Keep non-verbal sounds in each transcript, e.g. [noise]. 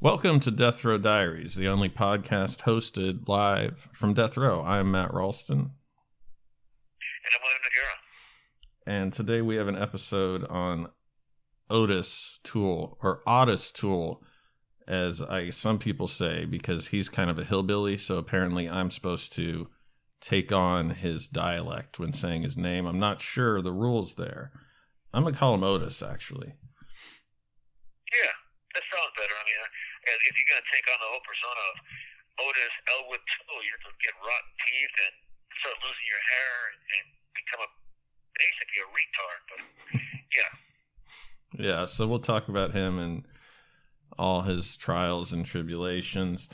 Welcome to death row diaries the only podcast hosted live from death row i'm matt ralston And I'm William Noguera. and today we have an episode on Otis Toole or Otis Toole, as I some people say, because he's kind of a hillbilly. So apparently, I'm supposed to take on his dialect when saying his name. I'm not sure the rules there. I'm gonna call him Otis, actually. Yeah, that sounds better. I mean, if you're going to take on the whole persona of Otis Elwood Toole, you have to get rotten teeth and start losing your hair and, and become a basically a retard. But [laughs] yeah, Yeah, so we'll talk about him and all his trials and tribulations.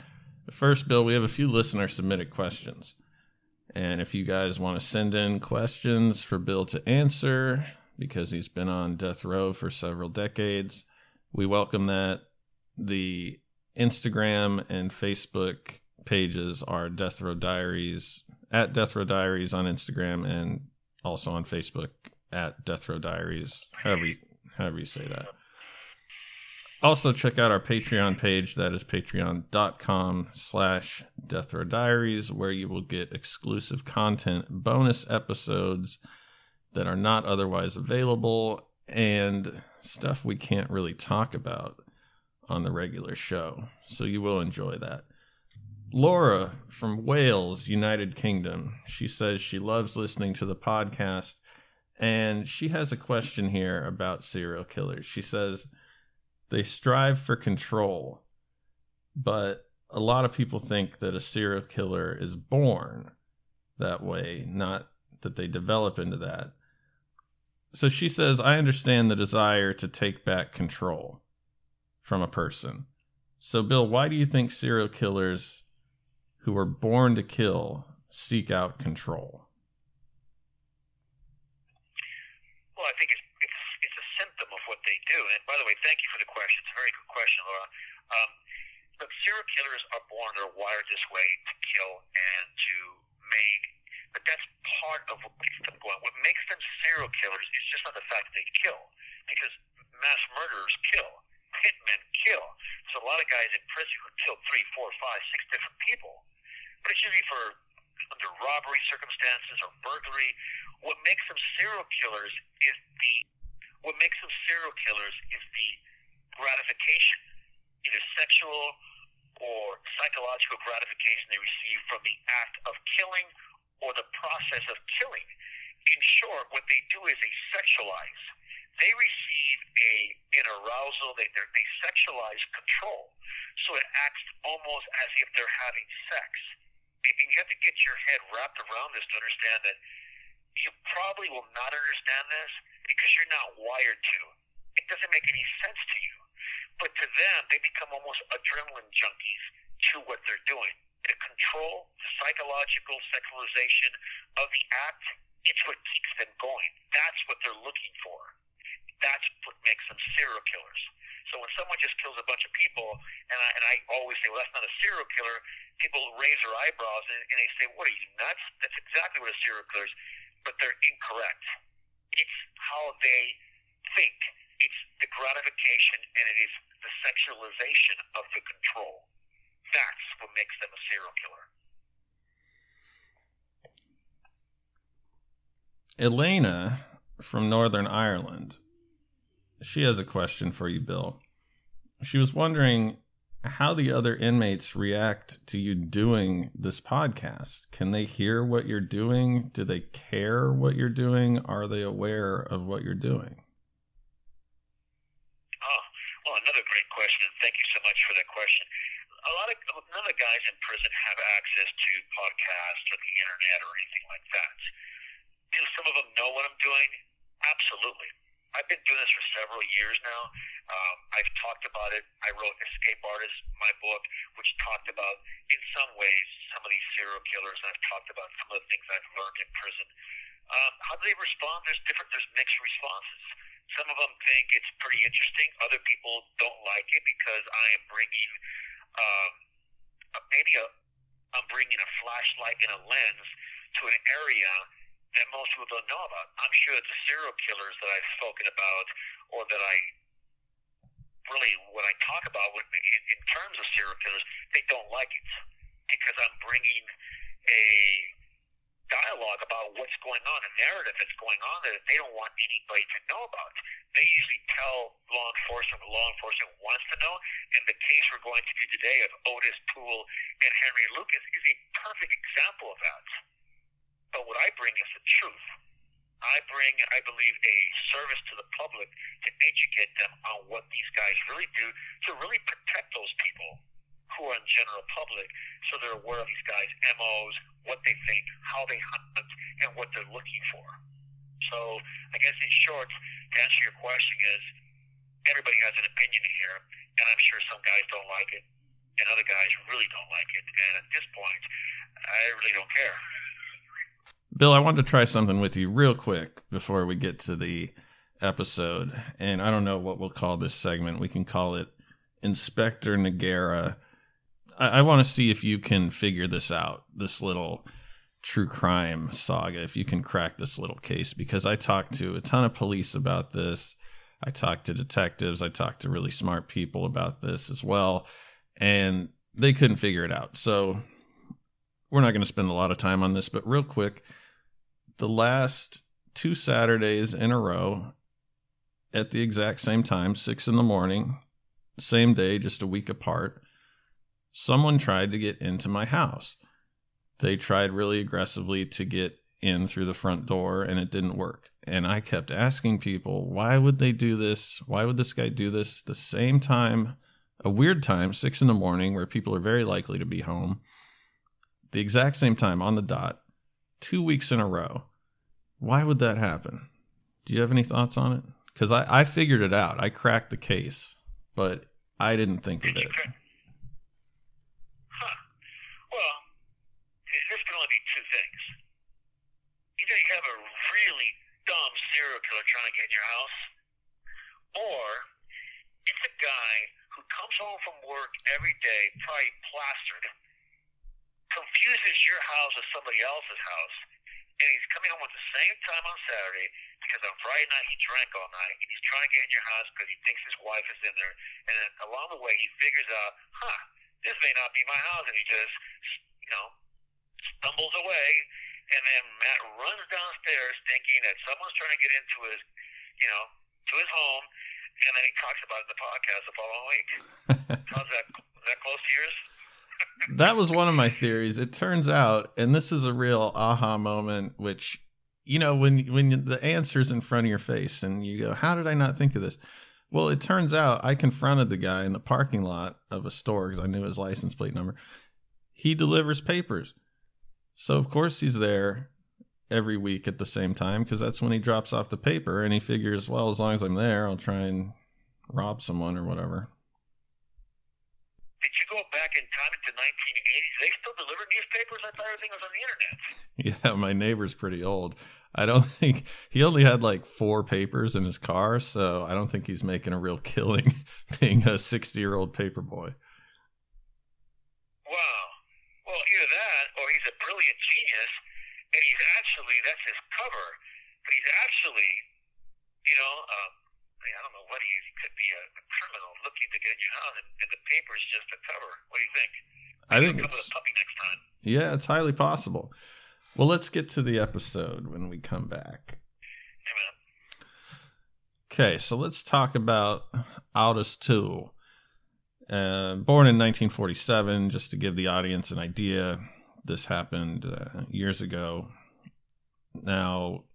First, Bill, we have a few listener submitted questions. And if you guys want to send in questions for Bill to answer, because he's been on death row for several decades, we welcome that. The Instagram and Facebook pages are Death Row Diaries at Death Row Diaries on Instagram and also on Facebook at Death Row Diaries, however you, however you say that. Also, check out our Patreon page. That is patreon.com slash Death Row Diaries, where you will get exclusive content, bonus episodes that are not otherwise available, and stuff we can't really talk about on the regular show. So you will enjoy that. Laura from Wales, United Kingdom, she says she loves listening to the podcast and she has a question here about serial killers. She says they strive for control, but a lot of people think that a serial killer is born that way, not that they develop into that. So she says, I understand the desire to take back control from a person. So, Bill, why do you think serial killers who are born to kill seek out control? well, I think it's it's it's a symptom of what they do. And by the way, thank you for the question. It's a very good question, Laura. Um, look, serial killers are born; they're wired this way to kill and to maim. But that's part of what makes them going. What makes them serial killers is just not the fact that they kill, because mass murderers kill, hitmen kill. So a lot of guys in prison who kill three, four, five, six different people. But it's usually for under robbery circumstances or burglary. What makes them serial killers is the what makes them serial killers is the gratification, either sexual or psychological gratification they receive from the act of killing or the process of killing. In short, what they do is they sexualize. They receive a an arousal. They they sexualize control, so it acts almost as if they're having sex. And you have to get your head wrapped around this to understand that you probably will not understand this because you're not wired to. It doesn't make any sense to you. But to them, they become almost adrenaline junkies to what they're doing. The control, the psychological sexualization of the act, it's what keeps them going. That's what they're looking for. That's what makes them serial killers. So when someone just kills a bunch of people, and I, and I always say, well, that's not a serial killer, people raise their eyebrows and, and they say, what are you, nuts? That's exactly what a serial killer is, but they're incorrect. It's how they think. It's the gratification and it is the sexualization of the control. That's what makes them a serial killer. Elena from Northern Ireland, she has a question for you, Bill. She was wondering how the other inmates react to you doing this podcast. Can they hear what you're doing? Do they care what you're doing? Are they aware of what you're doing? Oh, well, another great question. Thank you so much for that question. A lot of none of the guys in prison have access to podcasts or the internet or anything like that. Do some of them know what I'm doing? Absolutely. I've been doing this for several years now. Um, I've talked about it. I wrote Escape Artist, my book, which talked about, in some ways, some of these serial killers. I've talked about some of the things I've learned in prison. Um, how do they respond? There's different. There's mixed responses. Some of them think it's pretty interesting. Other people don't like it because I am bringing um, maybe a I'm bringing a flashlight and a lens to an area that most people don't know about. I'm sure the serial killers that I've spoken about, or that I really when I talk about when, in, in terms of serial killers, they don't like it because I'm bringing a dialogue about what's going on, a narrative that's going on that they don't want anybody to know about. They usually tell law enforcement what law enforcement wants to know, and the case we're going to do today of Otis Toole and Henry Lucas is a perfect example of that. But what I bring is the truth. I bring, I believe, a service to the public to educate them on what these guys really do to really protect those people who are in general public so they're aware of these guys' MOs, what they think, how they hunt, and what they're looking for. So I guess in short, to answer your question is everybody has an opinion here, and I'm sure some guys don't like it, and other guys really don't like it. And at this point, I really don't care. Bill, I wanted to try something with you real quick before we get to the episode. And I don't know what we'll call this segment. We can call it Inspector Noguera. I, I want to see if you can figure this out, this little true crime saga, if you can crack this little case, because I talked to a ton of police about this. I talked to detectives. I talked to really smart people about this as well. And they couldn't figure it out. So we're not going to spend a lot of time on this, but real quick, the last two Saturdays in a row at the exact same time, six in the morning, same day, just a week apart, someone tried to get into my house. They tried really aggressively to get in through the front door and it didn't work. And I kept asking people, why would they do this? Why would this guy do this the same time, a weird time, six in the morning, where people are very likely to be home, the exact same time on the dot, two weeks in a row? Why would that happen? Do you have any thoughts on it? Because I, I figured it out. I cracked the case, but I didn't think of it. Huh. Well, this can only be two things. Either you have a really dumb serial killer trying to get in your house, or it's a guy who comes home from work every day, probably plastered, confuses your house with somebody else's house, and he's coming home at the same time on Saturday because on Friday night he drank all night and he's trying to get in your house because he thinks his wife is in there. And then along the way he figures out, huh, this may not be my house, and he just, you know, stumbles away. And then Matt runs downstairs thinking that someone's trying to get into his, you know, to his home. And then he talks about it in the podcast the following week. [laughs] How's that? That close to yours? That was one of my theories. It turns out, and this is a real aha moment, which you know when when the answer's in front of your face and you go, "How did I not think of this?" Well, it turns out I confronted the guy in the parking lot of a store because I knew his license plate number. He delivers papers, so of course he's there every week at the same time because that's when he drops off the paper, and he figures, well, as long as I'm there, I'll try and rob someone or whatever did you go back in time into 1980s? They still deliver newspapers. I thought everything was on the internet. Yeah, my neighbor's pretty old. I don't [laughs] think he only had like four papers in his car, so I don't think he's making a real killing [laughs] being a 60 year old paper boy. Wow. Well, either that or he's a brilliant genius, and he's actually, that's his cover, but he's actually, you know, um, I don't know what he is. He could be a, a criminal looking to get in your house, and, and the paper's just a cover. What do you think? I think it's puppy next time. yeah, it's highly possible. Well, let's get to the episode when we come back. Okay, so let's talk about Otis Toole. Uh, born in 1947, just to give the audience an idea, this happened uh, years ago. Now,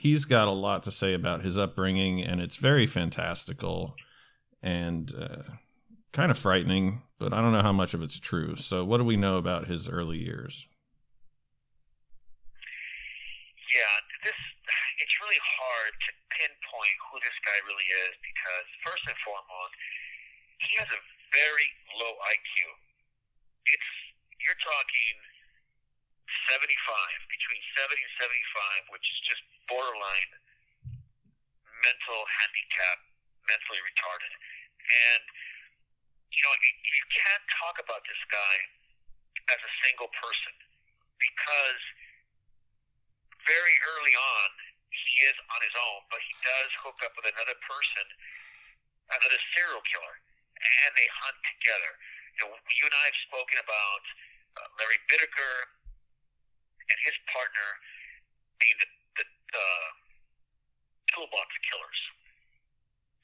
he's got a lot to say about his upbringing, and it's very fantastical and uh, kind of frightening, but I don't know how much of it's true. So, what do we know about his early years? Yeah, this it's really hard to pinpoint who this guy really is because first and foremost, he has a very low IQ. It's you're talking 75, between 70 and 75, which is just borderline mental handicap, mentally retarded. And, you know, you can't talk about this guy as a single person because very early on, he is on his own, but he does hook up with another person, another serial killer, and they hunt together. You know, you and I have spoken about uh, Larry Bittaker and his partner being the, the uh, toolbox killers.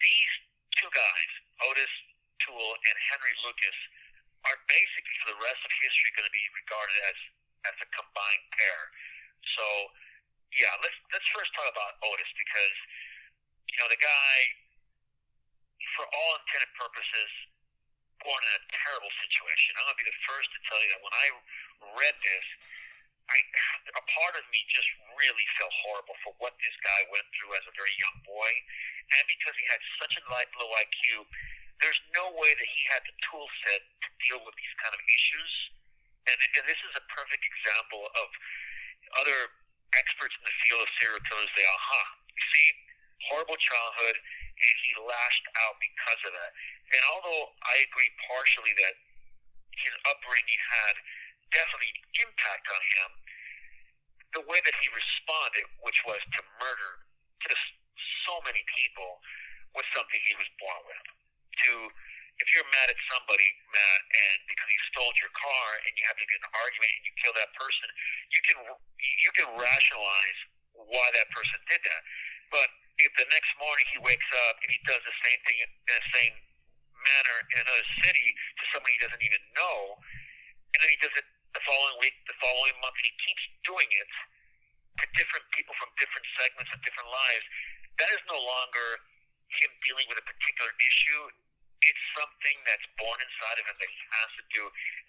These two guys, Otis Toole and Henry Lucas, are basically for the rest of history going to be regarded as as a combined pair. So, yeah, let's let's first talk about Otis because you know the guy, for all intended purposes, born in a terrible situation. I'm going to be the first to tell you that when I read this, I, a part of me just really felt horrible for what this guy went through as a very young boy, and because he had such a low IQ, there's no way that he had the tool set to deal with these kind of issues. And, and this is a perfect example of other experts in the field of serial killers aha, you see, horrible childhood, and he lashed out because of that. And although I agree partially that his upbringing had definitely impact on him, the way that he responded, which was to murder just so many people, was something he was born with. To if you're mad at somebody, Matt, and because he stole your car and you have to get an argument and you kill that person, you can you can rationalize why that person did that. But if the next morning he wakes up and he does the same thing in the same manner in another city to somebody he doesn't even know, and then he does it the following week, the following month, and he keeps doing it to different people from different segments of different lives, that is no longer him dealing with a particular issue. It's something that's born inside of him that he has to do.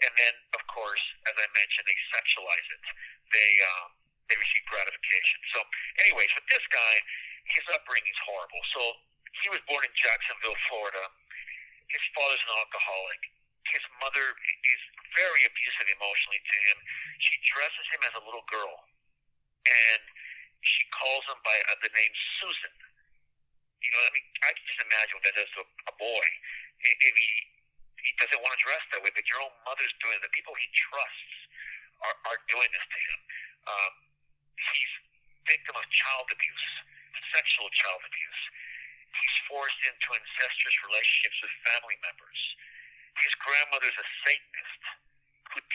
And then, of course, as I mentioned, they sexualize it. They um, they receive gratification. So, anyways, with this guy, his upbringing is horrible. So he was born in Jacksonville, Florida. His father's an alcoholic his mother is very abusive emotionally to him. She dresses him as a little girl, and she calls him by uh, the name Susan. You know, I mean, I can just imagine what that does to a, a boy. If he he doesn't want to dress that way, but your own mother's doing it. The people he trusts are are doing this to him. Um, he's victim of child abuse, sexual child abuse. He's forced into incestuous relationships with family members his grandmother's a Satanist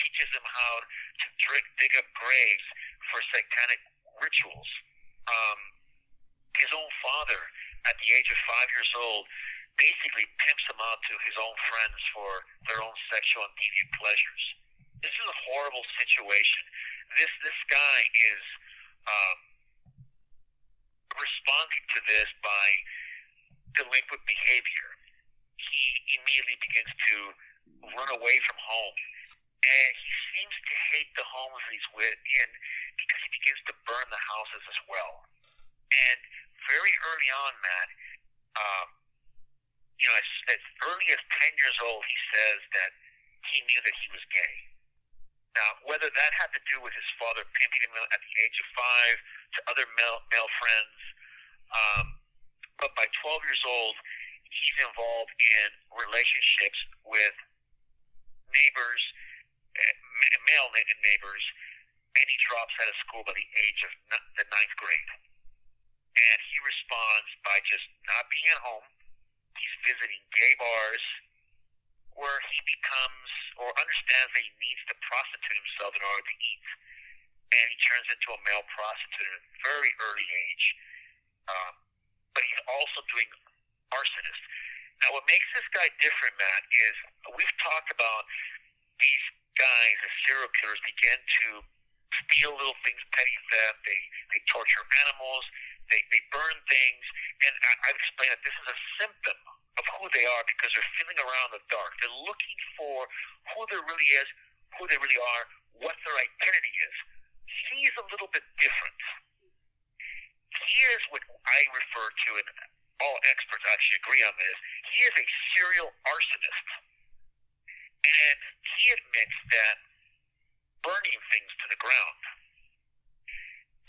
teaches him how to dig up graves for satanic rituals. Um, his own father, at the age of five years old, basically pimps him out to his own friends for their own sexual and deviant pleasures. This is a horrible situation. This this guy is um, responding to this by delinquent behavior he immediately begins to run away from home. And he seems to hate the homes he's with in because he begins to burn the houses as well. And very early on, Matt, um, you know, as, as early as 10 years old, he says that he knew that he was gay. Now, whether that had to do with his father pimping him at the age of five to other male, male friends, um, but by 12 years old, he's involved in relationships with neighbors, male neighbors, he drops out of school by the age of the ninth grade. And he responds by just not being at home. He's visiting gay bars where he becomes or understands that he needs to prostitute himself in order to eat. And he turns into a male prostitute at a very early age. Um, but he's also doing arsonist. Now, what makes this guy different, Matt, is we've talked about these guys, the serial killers, begin to steal little things, petty theft. They they torture animals. They they burn things, and I, I've explained that this is a symptom of who they are because they're feeling around the dark. They're looking for who there really is, who they really are, what their identity is. He's a little bit different. Here's what I refer to, and all experts actually agree on this. He is a serial arsonist. And he admits that burning things to the ground,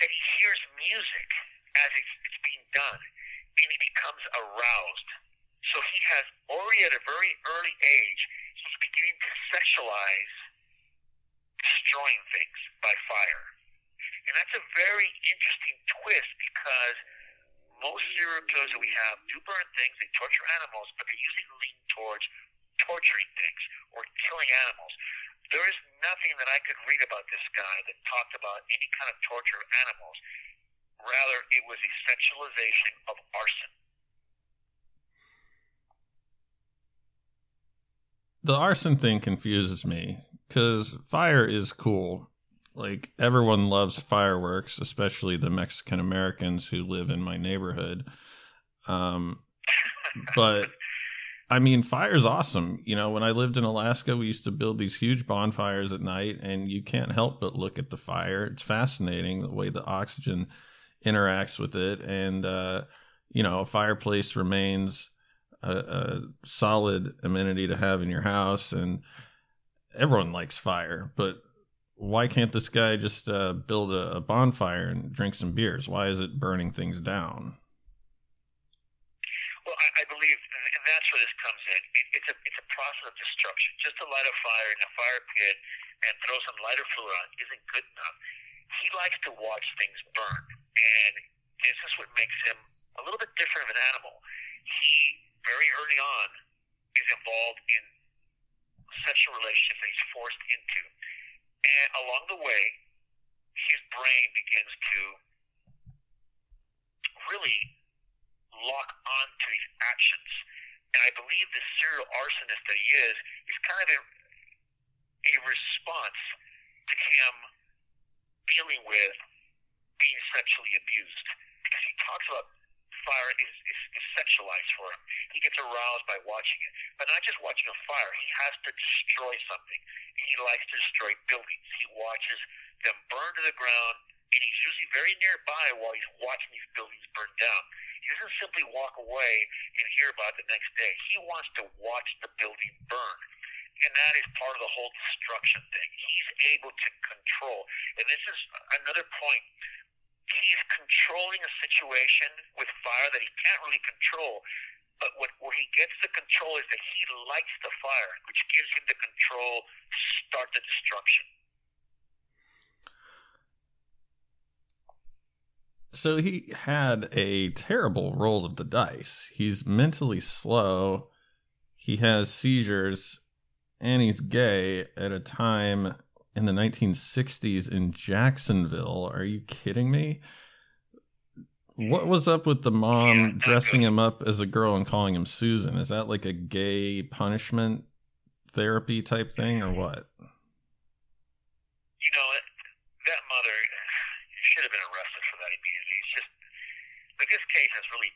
that he hears music as it's, it's being done, and he becomes aroused. So he has already at a very early age, he's beginning to sexualize destroying things by fire. And that's a very interesting twist because most serial killers that we have do burn things, they torture animals, but they usually lean towards torturing things or killing animals. There is nothing that I could read about this guy that talked about any kind of torture of animals. Rather, it was a sexualization of arson. The arson thing confuses me because fire is cool. Like everyone loves fireworks, especially the Mexican Americans who live in my neighborhood. Um, [laughs] but I mean, fire's awesome. You know, when I lived in Alaska, we used to build these huge bonfires at night, and you can't help but look at the fire. It's fascinating the way the oxygen interacts with it, and uh, you know, a fireplace remains a, a solid amenity to have in your house, and everyone likes fire, but why can't this guy just uh, build a, a, bonfire and drink some beers? Why is it burning things down? Well, I, I believe, and that's where this comes in. It, it's a it's a process of destruction. Just to light a fire in a fire pit and throw some lighter fluid on isn't good enough. He likes to watch things burn, and this is what makes him a little bit different of an animal. He very early on is involved in sexual relationships that he's forced into and along the way, his brain begins to really lock on to these actions. And I believe this serial arsonist that he is is kind of a, a response to him dealing with being sexually abused. Because he talks about fire is, is, is sexualized for him. He gets aroused by watching it. But not just watching a fire, he has to destroy something. He likes to destroy buildings. He watches them burn to the ground, and he's usually very nearby while he's watching these buildings burn down. He doesn't simply walk away and hear about it the next day. He wants to watch the building burn. And that is part of the whole destruction thing. He's able to control. And this is another point he's controlling a situation with fire that he can't really control. But what, where he gets the control is that he lights the fire, which gives him the control to start the destruction. So he had a terrible roll of the dice. He's mentally slow, he has seizures, and he's gay at a time in the 1960s in Jacksonville. Are you kidding me? What was up with the mom dressing him up as a girl and calling him Susan? Is that like a gay punishment therapy type thing or what? You know, that mother should have been arrested for that immediately. It's just like this case has really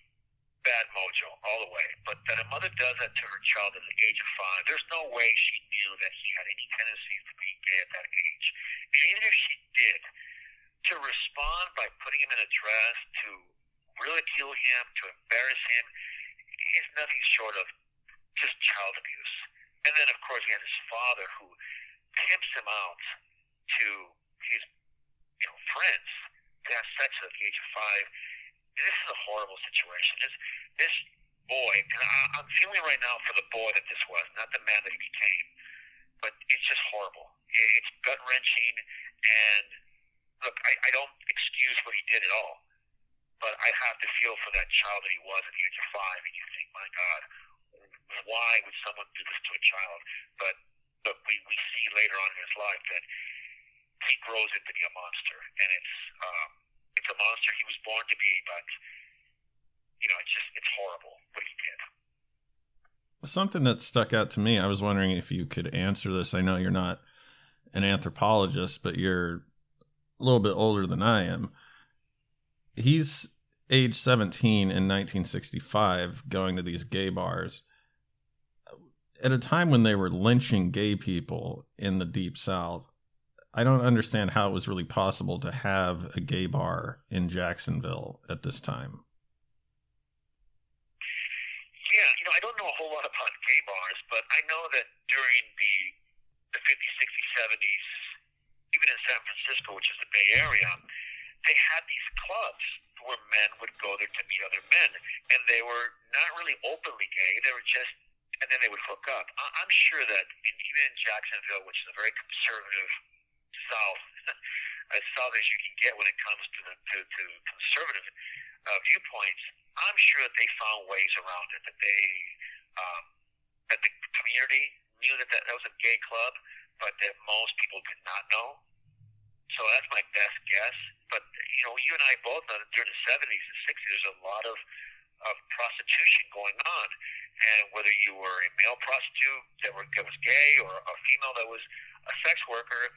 bad mojo all the way. But that a mother does that to her child at the age of five, there's no way she knew that he had any tendencies to be gay at that age. And even if she did, to respond by putting him in a dress, to ridicule him, to embarrass him, is nothing short of just child abuse. And then, of course, he has his father who pimps him out to his you know friends to have sex at the age of five this is a horrible situation. This this boy, and I, I'm feeling right now for the boy that this was, not the man that he became. But it's just horrible. It's gut wrenching, and look, I, I don't excuse what he did at all, but I have to feel for that child that he was at the age of five, and you think, my God, why would someone do this to a child? But but we we see later on in his life that he grows into be a monster, and it's. Um, it's a monster he was born to be, but you know, it's just it's horrible what he did. something that stuck out to me. I was wondering if you could answer this. I know you're not an anthropologist, but you're a little bit older than I am. He's age 17 in 1965 going to these gay bars at a time when they were lynching gay people in the deep south. I don't understand how it was really possible to have a gay bar in Jacksonville at this time. Yeah, you know, I don't know a whole lot about gay bars, but I know that during the the 50s, 60s, 70s, even in San Francisco, which is the Bay Area, they had these clubs where men would go there to meet other men, and they were not really openly gay. They were just, and then they would hook up. I- I'm sure that in, even in Jacksonville, which is a very conservative South, [laughs] as South as you can get when it comes to the, to, to conservative uh, viewpoints, I'm sure that they found ways around it. That they, um, that the community knew that, that that was a gay club, but that most people did not know. So that's my best guess. But you know, you and I both know that during the '70s and '60s, there's a lot of of prostitution going on, and whether you were a male prostitute that, were, that was gay or a female that was a sex worker,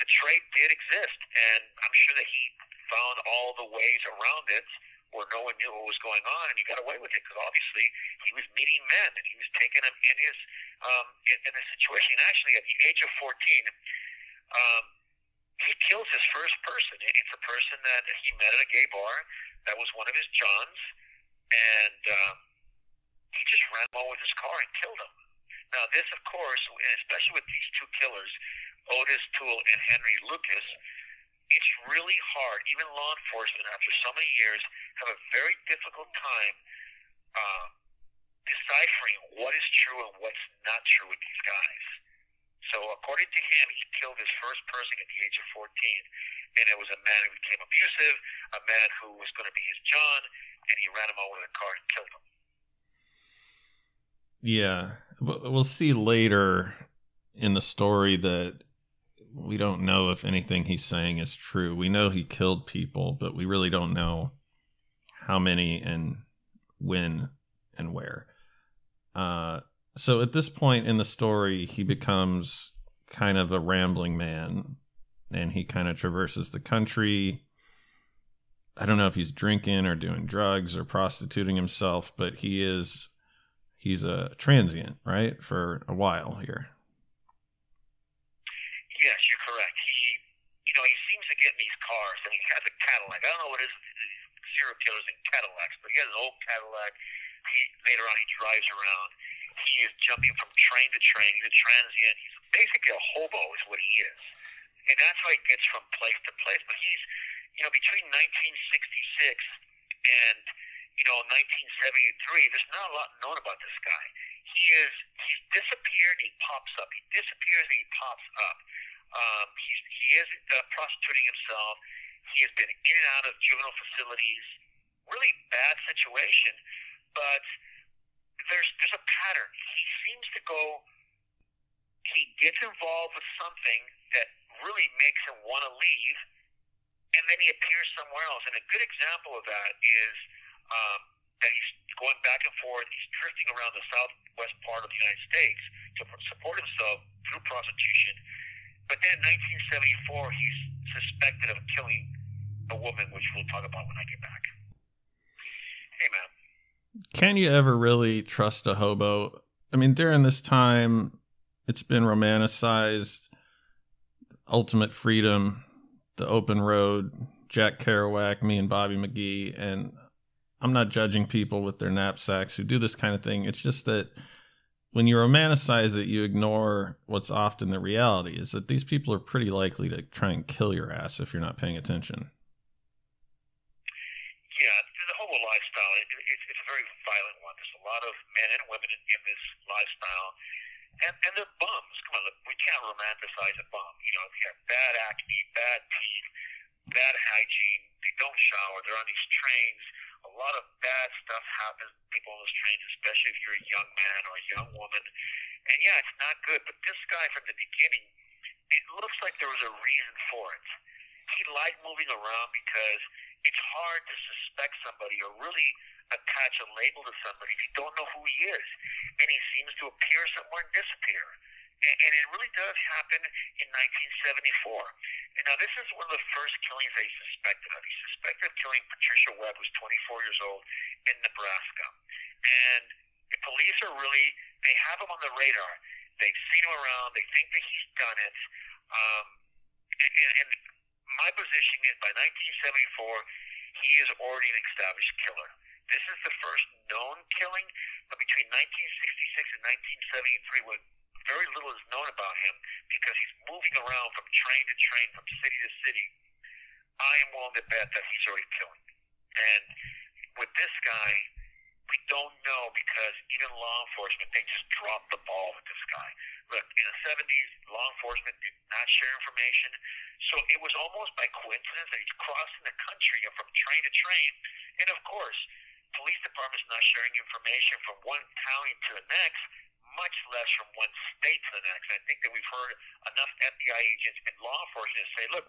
the trade did exist, and I'm sure that he found all the ways around it where no one knew what was going on, and he got away with it because obviously he was meeting men and he was taking them in his um, in, in this situation. Actually, at the age of 14, um, he kills his first person. It's a person that he met at a gay bar. That was one of his Johns, and um, he just ran him with his car and killed him. Now, this, of course, and especially with these two killers, Otis Toole and Henry Lucas, it's really hard. Even law enforcement, after so many years, have a very difficult time uh, deciphering what is true and what's not true with these guys. So, according to him, he killed his first person at the age of 14, and it was a man who became abusive, a man who was going to be his John, and he ran him over a car and killed him. Yeah, we'll see later in the story that we don't know if anything he's saying is true. We know he killed people, but we really don't know how many and when and where. Uh, so at this point in the story, he becomes kind of a rambling man and he kind of traverses the country. I don't know if he's drinking or doing drugs or prostituting himself, but he is he's a transient, right? For a while here. Yes, you're correct. He, you know, he seems to get in these cars, and he has a Cadillac. I don't know what it is these serial killers in Cadillacs, but he has an old Cadillac. He later on he drives around. He is jumping from train to train. He's a transient. He's basically a hobo, is what he is, and that's how he gets from place to place. But he's, you know, between 1966 and you know 1973, there's not a lot known about this guy. He is he's disappeared. He pops up. He disappears and he pops up. Um, he's, he is uh, prostituting himself. He has been in and out of juvenile facilities. Really bad situation, but there's there's a pattern. He seems to go. He gets involved with something that really makes him want to leave, and then he appears somewhere else. And a good example of that is um, that he's going back and forth. He's drifting around the southwest part of the United States to support himself through prostitution. But then in 1974, he's suspected of killing a woman, which we'll talk about when I get back. Hey, man. Can you ever really trust a hobo? I mean, during this time, it's been romanticized. Ultimate freedom, the open road, Jack Kerouac, me and Bobby McGee, and I'm not judging people with their knapsacks who do this kind of thing. It's just that when you romanticize it, you ignore what's often the reality is that these people are pretty likely to try and kill your ass if you're not paying attention. Yeah, the hobo lifestyle, it, it, it's a very violent one. There's a lot of men and women in, in this lifestyle. And, and they're bums. Come on, we can't romanticize a bum. You know, they have bad acne, bad teeth, bad hygiene. They don't shower. They're on these trains a lot of bad stuff happens to people on those trains, especially if you're a young man or a young woman. And yeah, it's not good. But this guy from the beginning, it looks like there was a reason for it. He liked moving around because it's hard to suspect somebody or really attach a label to somebody if you don't know who he is. and he seems to appear somewhere and disappear. And, and it really does happen in 1974. And now, this is one of the first killings that he suspected of. He suspected of killing Patricia Webb, who's 24 years old, in Nebraska. And the police are really, they have him on the radar. They've seen him around. They think that he's done it. Um, and, and, and my position is by 1974, he is already an established killer. This is the first known killing, but between 1966 and 1973, when very little is known about him because he's moving around from train to train, from city to city, I am willing to bet that he's already killing. And with this guy, we don't know because even law enforcement, they just dropped the ball with this guy. Look, in the 70s, law enforcement did not share information. So it was almost by coincidence that he's crossing the country from train to train. And of course, police departments not sharing information from one county to the next, much less from one state to the next. I think that we've heard enough FBI agents and law enforcement say, look,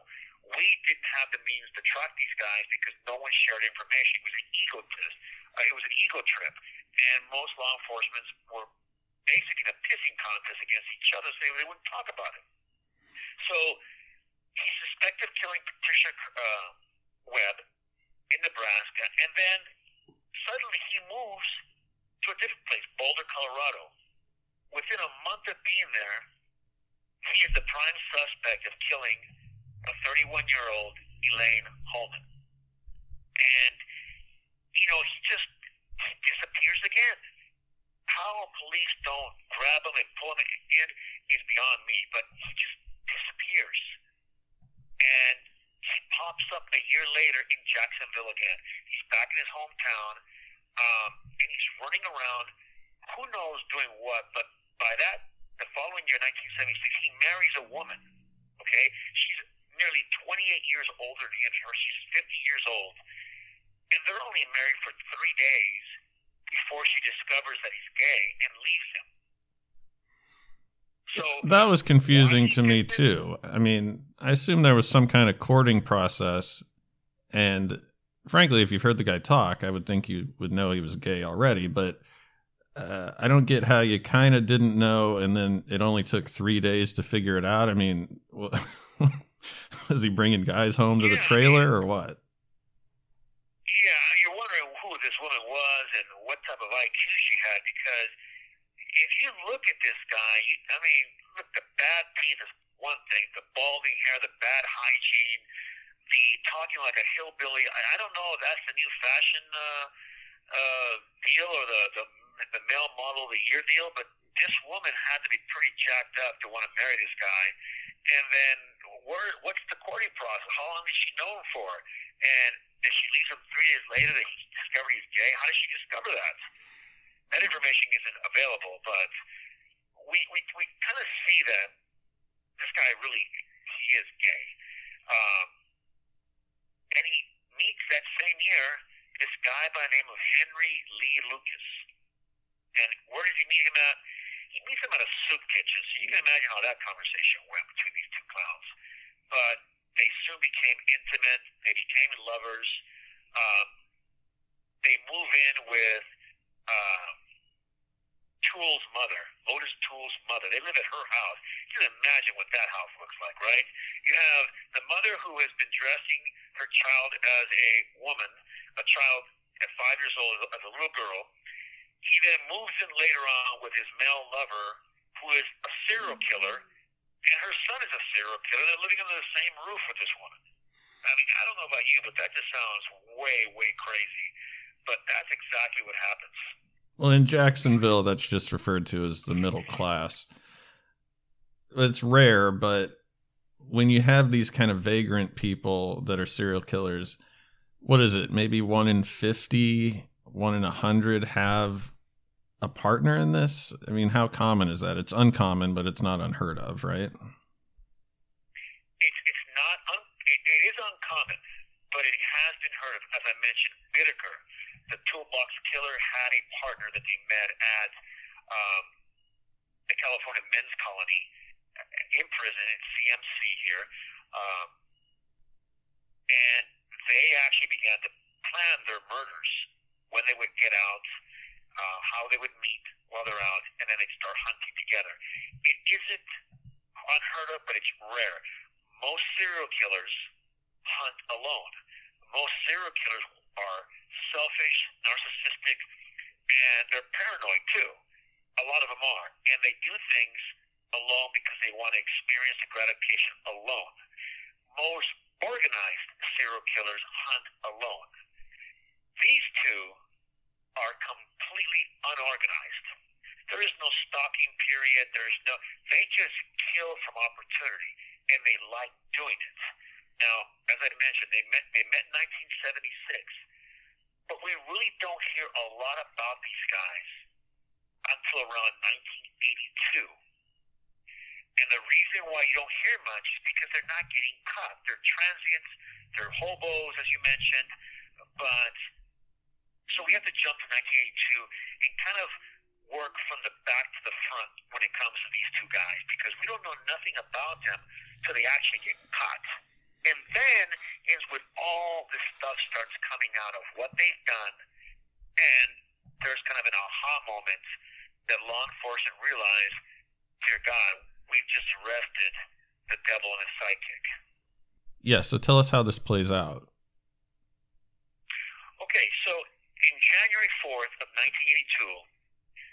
we didn't have the means to track these guys because no one shared information. It was an ego test. Uh, it was an ego trip. And most law enforcement were basically in a pissing contest against each other, saying they wouldn't talk about it. So he's suspected killing Patricia uh, Webb in Nebraska, and then suddenly he moves to a different place, Boulder, Colorado. Within a month of being there, he is the prime suspect of killing a 31 year old Elaine Holman. And, you know, he just disappears again. How police don't grab him and pull him in is beyond me, but he just disappears. And he pops up a year later in Jacksonville again. He's back in his hometown, um, and he's running around, who knows doing what, but by that, the following year, 1976, he marries a woman. Okay? She's nearly 28 years older than him, or she's 50 years old. And they're only married for three days before she discovers that he's gay and leaves him. So that was confusing to me too. I mean, I assume there was some kind of courting process, and frankly, if you've heard the guy talk, I would think you would know he was gay already. But uh, I don't get how you kind of didn't know, and then it only took three days to figure it out. I mean, [laughs] was he bringing guys home to the trailer or what? Yeah, you're wondering who this woman was and what type of IQ she had because if you look at this guy, you, I mean, look, the bad teeth is one thing, the balding hair, the bad hygiene, the talking like a hillbilly. I, I don't know if that's the new fashion uh, uh, deal or the, the the male model of the year deal, but this woman had to be pretty jacked up to want to marry this guy. And then, where, what's the courting process? How long did she know him for? And did she leave him three days later that he discovered he's gay? How did she discover that? That information isn't available, but we we, we kind of see that this guy really he is gay. Um, and he meets that same year this guy by the name of Henry Lee Lucas. And where does he meet him at? He meets him at a soup kitchen. So you can imagine how that conversation went between these two clowns. But they soon became intimate. They became lovers. Um, they move in with um, Toole's mother, Otis Toole's mother. They live at her house. You can imagine what that house looks like, right? You have the mother who has been dressing her child as a woman, a child at five years old as a little girl. He then moves in later on with his male lover, who is a serial killer, and her son is a serial killer. They're living under the same roof with this woman. I mean, I don't know about you, but that just sounds way, way crazy. But that's exactly what happens. Well, in Jacksonville, that's just referred to as the middle class. It's rare, but when you have these kind of vagrant people that are serial killers, what is it? Maybe one in 50, one in a 100 have a partner in this? I mean, how common is that? It's uncommon, but it's not unheard of, right? It's, it's not, un, it, it is uncommon, but it has been heard of. As I mentioned, Bittaker the toolbox killer had a partner that they met at um, the California Men's Colony uh, in prison at CMC here. Um, and they actually began to plan their murders when they would get out, uh, how they would meet, while they're out, and then they'd start hunting together. It isn't unheard of, but it's rare. Most serial killers hunt alone. Most serial killers are selfish, narcissistic, and they're paranoid too. A lot of them are, and they do things alone because they want to experience the gratification alone. Most organized serial killers hunt alone. These two are completely unorganized. There is no stalking period. There's no. They just kill from opportunity, and they like doing it. Now, as I mentioned, they met. They met in 1976, but we really don't hear a lot about these guys until around 1982. And the reason why you don't hear much is because they're not getting caught. They're transients, they're hobos, as you mentioned. But so we have to jump to 1982 and kind of work from the back to the front when it comes to these two guys because we don't know nothing about them till they actually get caught. And then is when all this stuff starts coming out of what they've done, and there's kind of an aha moment that law enforcement realize, dear God, we've just arrested the devil and his sidekick. Yeah, so tell us how this plays out. Okay, so in January 4th of 1982,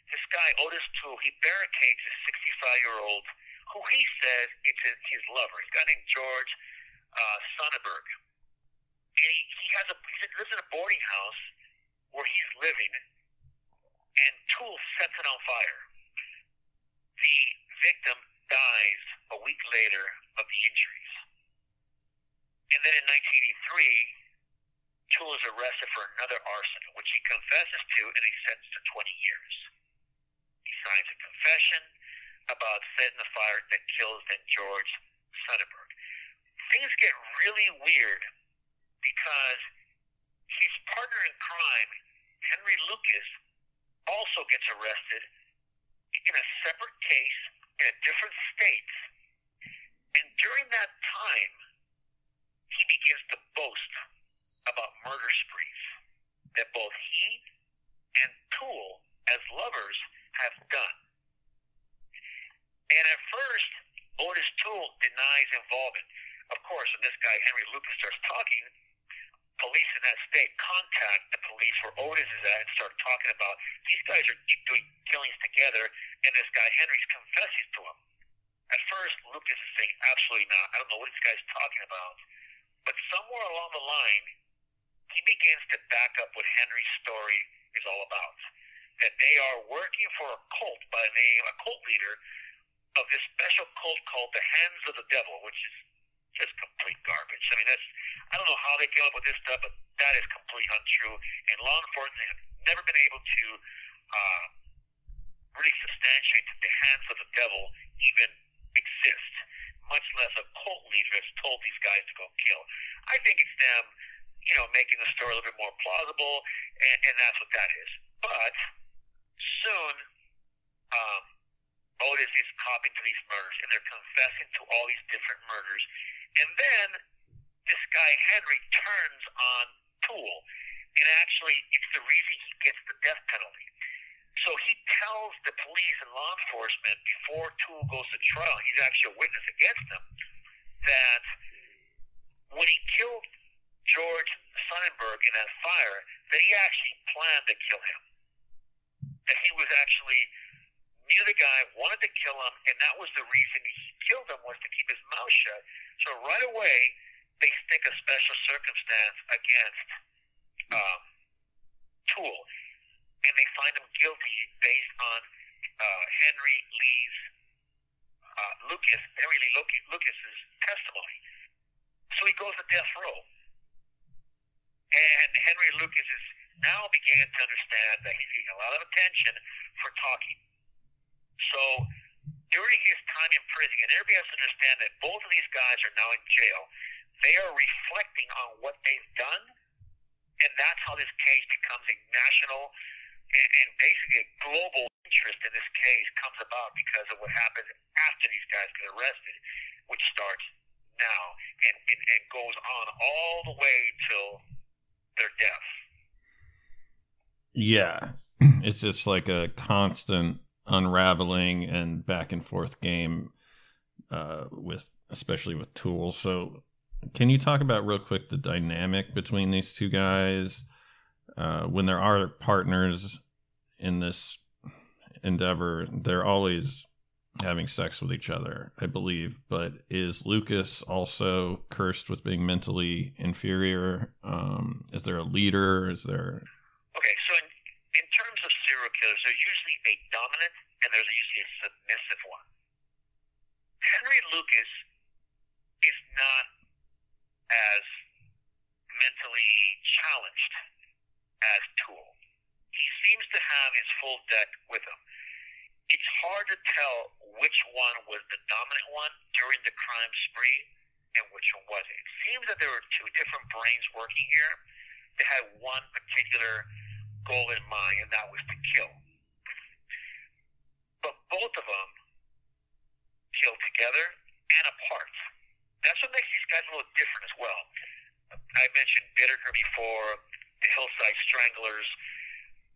this guy, Otis Toole, he barricades a 65 year old who he says it's his, lover. He's a guy named George uh, Sonnenberg. And he, he has a he lives in a boarding house where he's living, and Toole sets it on fire. The victim dies a week later of the injuries. And then in 1983, Toole is arrested for another arson, which he confesses to and he's sentenced to 20 years. He signs a confession about setting the fire that kills then George Sonnenberg. Things get really weird because his partner in crime, Henry Lucas, also gets arrested in a separate case in a different state. And during that time, he begins to boast about murder sprees that both he and Toole, as lovers, have done. And at first, Otis Toole denies involvement. Of course, when this guy, Henry Lucas, starts talking, police in that state contact the police where Otis is at and start talking about these guys are doing killings together, and this guy Henry's confessing to him. At first, Lucas is saying, absolutely not. I don't know what this guy's talking about. But somewhere along the line, he begins to back up what Henry's story is all about. That they are working for a cult by the name, a cult leader of this special cult called the Hands of the Devil, which is just complete garbage. I mean, that's I don't know how they came up with this stuff, but that is completely untrue. And law enforcement have never been able to uh, really substantiate that the hands of the devil even exist, much less a cult leader has told these guys to go kill. I think it's them, you know, making the story a little bit more plausible, and, and that's what that is. But soon, um, Otis is copping to these murders, and they're confessing to all these different murders. And then this guy Henry turns on Toole, and actually, it's the reason he gets the death penalty. So he tells the police and law enforcement before Toole goes to trial, he's actually a witness against them, that when he killed George Sonnenberg in that fire, that he actually planned to kill him. That he was actually knew the guy, wanted to kill him, and that was the reason he killed him was to keep his mouth shut. So right away, they stick a special circumstance against um, Toole, and they find him guilty based on uh, Henry Lee's uh, Lucas, Henry Lee Lucas's testimony. So he goes to death row, and Henry Lucas is now beginning to understand that he's getting a lot of attention for talking. So during his time in prison, and everybody has to understand that both of these guys are now in jail. They are reflecting on what they've done, and that's how this case becomes a national and, and basically a global interest in this case comes about because of what happens after these guys get arrested, which starts now and, and, and goes on all the way till their death. Yeah. [clears throat] it's just like a constant unraveling and back and forth game uh, with especially with Toole's. So, can you talk about real quick the dynamic between these two guys uh, when there are partners in this endeavor? They're always having sex with each other, I believe. But is Lucas also cursed with being mentally inferior? Um, is there a leader? Is there Okay, so in, in terms of serial killers, there's usually a dominant and there's usually a submissive one. Henry Lucas is not as mentally challenged as Toole. He seems to have his full deck with him. It's hard to tell which one was the dominant one during the crime spree and which one wasn't. It seems that there were two different brains working here. They had one particular goal in mind, and that was to kill. But both of them killed together and apart. That's what makes these guys a little different as well. I mentioned Bittaker before, the Hillside Stranglers.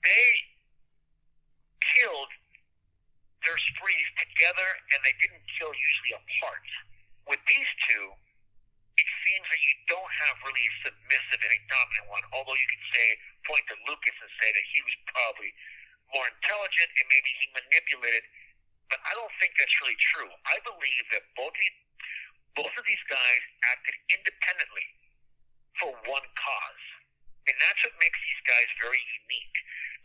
They killed their sprees together, and they didn't kill usually apart. With these two, it seems that you don't have really a submissive and a dominant one, although you could say, point to Lucas and say that he was probably more intelligent and maybe he manipulated, but I don't think that's really true. I believe that both these, both of these guys acted independently for one cause. And that's what makes these guys very unique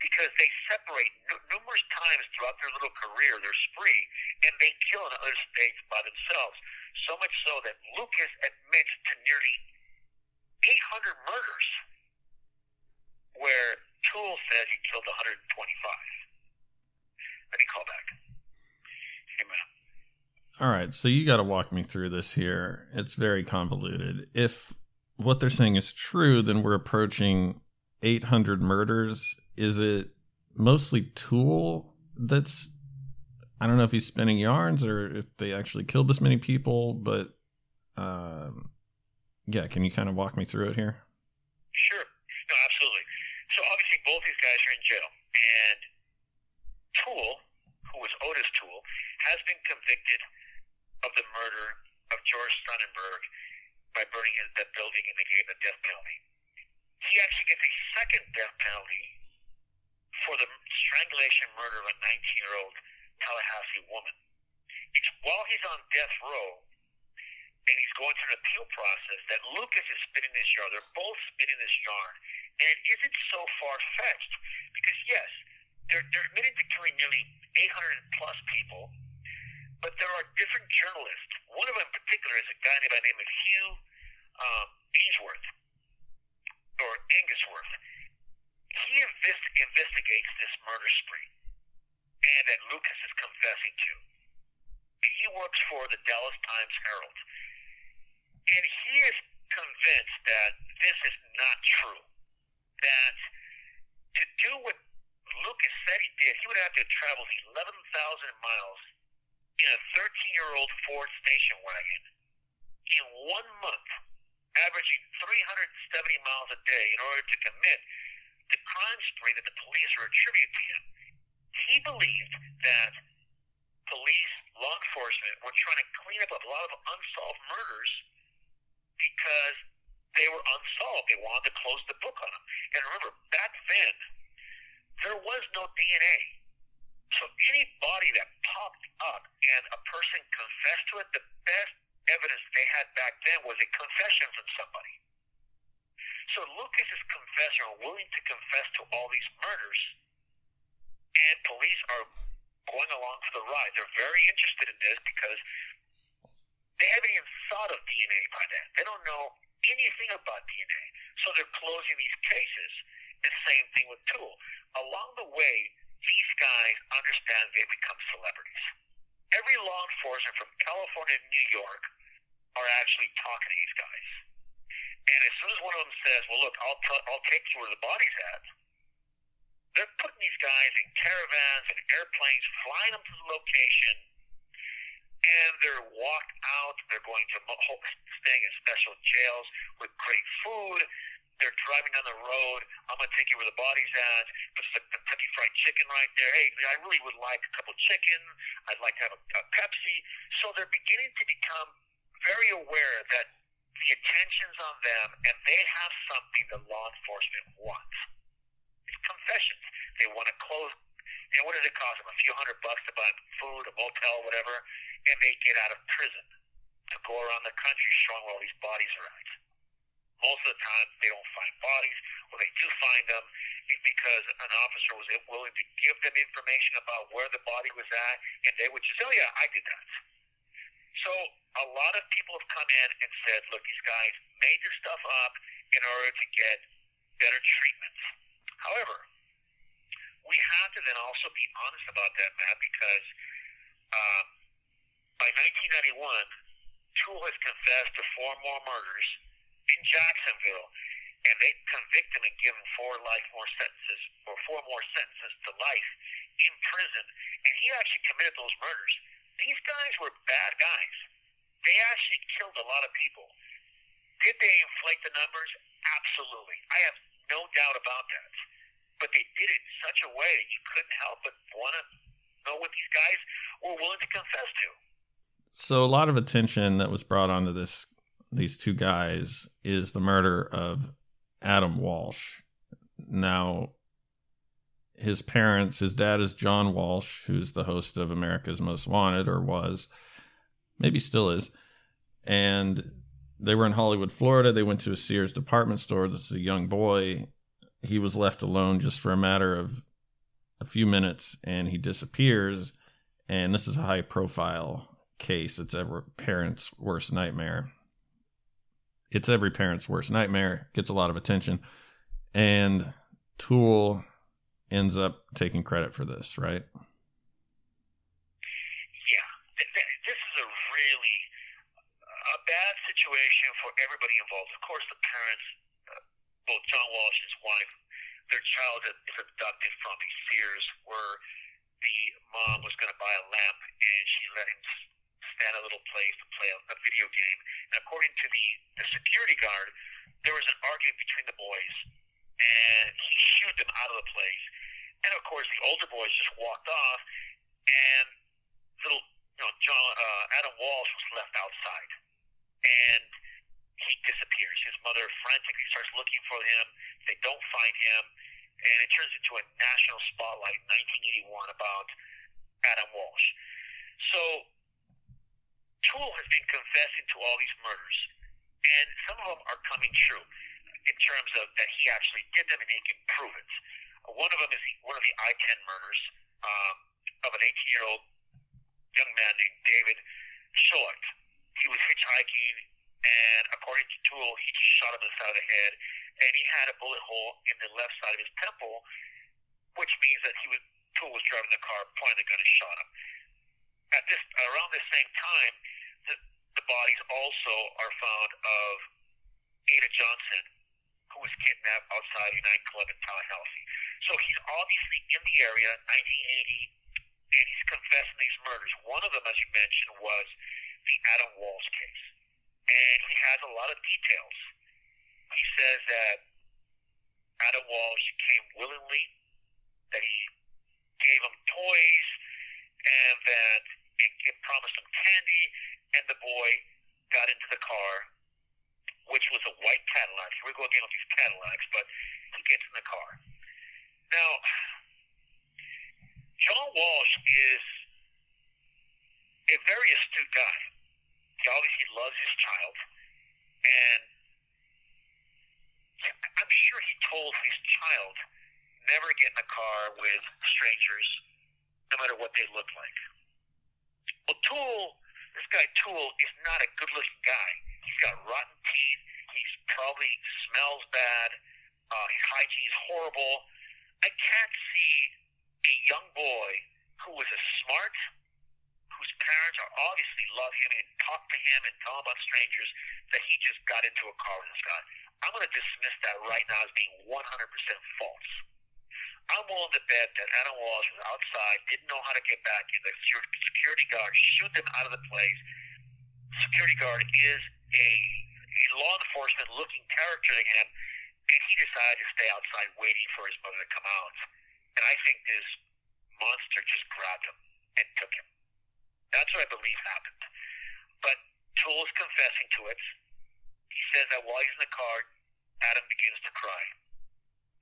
because they separate n- numerous times throughout their little career, their spree, and they kill in other states by themselves. So much so that Lucas admits to nearly 800 murders, where Toole says he killed 125. Let me call back. All right, so you got to walk me through this here. It's very convoluted. If what they're saying is true, then we're approaching 800 murders. Is it mostly Toole that's I don't know if he's spinning yarns or if they actually killed this many people, but um, yeah, can you kind of walk me through it here? Sure. No, absolutely. So obviously both these guys are in jail, and Toole, who was Otis Toole, has been convicted of the murder of George Sonnenberg by burning his, that building and they gave him death penalty. He actually gets a second death penalty for the strangulation murder of a 19-year-old Tallahassee woman. It's while he's on death row and he's going through an appeal process that Lucas is spinning this yarn. They're both spinning this yarn. And it isn't so far fetched because, yes, they're, they're admitting to killing nearly 800 plus people, but there are different journalists. One of them in particular is a guy by the name of Hugh um, Aynesworth or Angusworth. He invest- investigates this murder spree and that Lucas is confessing to. He works for the Dallas Times Herald. And he is convinced that this is not true. That to do what Lucas said he did, he would have to travel 11,000 miles in a 13 year old Ford station wagon in one month, averaging 370 miles a day in order to commit the crime spree that the police are attributing to him. He believed that police, law enforcement were trying to clean up a lot of unsolved murders because they were unsolved. They wanted to close the book on them. And remember, back then, there was no DNA. So any body that popped up and a person confessed to it, the best evidence they had back then was a confession from somebody. So Lucas is confessing or willing to confess to all these murders, and police are going along for the ride. They're very interested in this because they haven't even thought of DNA by then. They don't know anything about DNA. So they're closing these cases. And same thing with Toole. Along the way, these guys understand they become celebrities. Every law enforcement from California to New York are actually talking to these guys. And as soon as one of them says, "Well, look, I'll t- I'll take you where the body's at," they're putting these guys in caravans and airplanes, flying them to the location, and they're walked out. They're going to mo- staying in special jails with great food. They're driving down the road. I'm to take you where the body's at. The Kentucky fried chicken right there. Hey, I really would like a couple chicken. I'd like to have a, a Pepsi. So they're beginning to become very aware that the attention's on them and they have something that law enforcement wants. It's confessions. They want to close. And what does it cost them? A few hundred bucks to buy food, a motel, whatever, and they get out of prison to go around the country showing where all these bodies are at. Most of the time, they don't find bodies. When they do find them, it's because an officer was willing to give them information about where the body was at, and they would just, say, oh yeah, I did that. So a lot of people have come in and said, look, these guys made this stuff up in order to get better treatments. However, we have to then also be honest about that, Matt, because um, by 1991, Toole has confessed to four more murders in Jacksonville, and they convict him and give him four life more sentences, or four more sentences to life in prison, and he actually committed those murders. These guys were bad guys. They actually killed a lot of people. Did they inflate the numbers? Absolutely. I have no doubt about that. But they did it in such a way you couldn't help but want to know what these guys were willing to confess to. So a lot of attention that was brought onto this these two guys is the murder of Adam Walsh. Now his parents, his dad is John Walsh, who's the host of America's Most Wanted or was, maybe still is. And they were in Hollywood, Florida. They went to a Sears department store. This is a young boy. He was left alone just for a matter of a few minutes and he disappears. And this is a high profile case. It's every parent's worst nightmare. It's every parent's worst nightmare. Gets a lot of attention. And Toole ends up taking credit for this, right? Yeah, this is a really a bad situation for everybody involved. Of course, the parents, uh, both John Walsh and his wife, their child is abducted from a Sears where the mom was going to buy a lamp and she let him stand a little place to play a, a video game. And according to the, the security guard, there was an argument between the boys and he shooed them out of the place. And of course, the older boys just walked off, and little, you know, John uh, Adam Walsh was left outside, and he disappears. His mother frantically starts looking for him. They don't find him, and it turns into a national spotlight in 1981 about Adam Walsh. So, Toole has been confessing to all these murders, and some of them are coming true in terms of that he actually did them and he can prove it. One of them is one of the I-10 murders um, of an 18-year-old young man named David Short. He was hitchhiking, and according to Toole, he just shot him in the side of the head, and he had a bullet hole in the left side of his temple, which means that he was Toole was driving the car, pointed the gun, and shot him. At this around the same time, the, the bodies also are found of Ada Johnson, who was kidnapped outside a nightclub in Tallahassee. So he's obviously in the area, 1980, and he's confessing these murders. One of them, as you mentioned, was the Adam Walsh case. And he has a lot of details. He says that Adam Walsh came willingly, that he gave him toys, and that it, it promised him candy, and the boy got into the car, which was a white Cadillac. Here we go again with these Cadillacs, but he gets in the car. Now, John Walsh is very astute guy. He obviously loves his child, and I'm sure he told his child never get in a car with strangers, no matter what they look like. Well, Toole, this guy Toole, is not a good-looking guy. He's got rotten teeth. He's probably smells bad. Uh, his hygiene is horrible. I can't see a young boy who was a smart, parents are obviously love him and talk to him and tell him about strangers, that he just got into a car with this guy. I'm going to dismiss that right now as being 100% false. I'm willing to bet that Adam Walsh was outside, didn't know how to get back in. The security guard shoot them out of the place. Security guard is a law enforcement looking character to him, and he decided to stay outside waiting for his mother to come out. And I think this monster just grabbed him and took him. That's what I believe happened. But Toole is confessing to it. He says that while he's in the car, Adam begins to cry.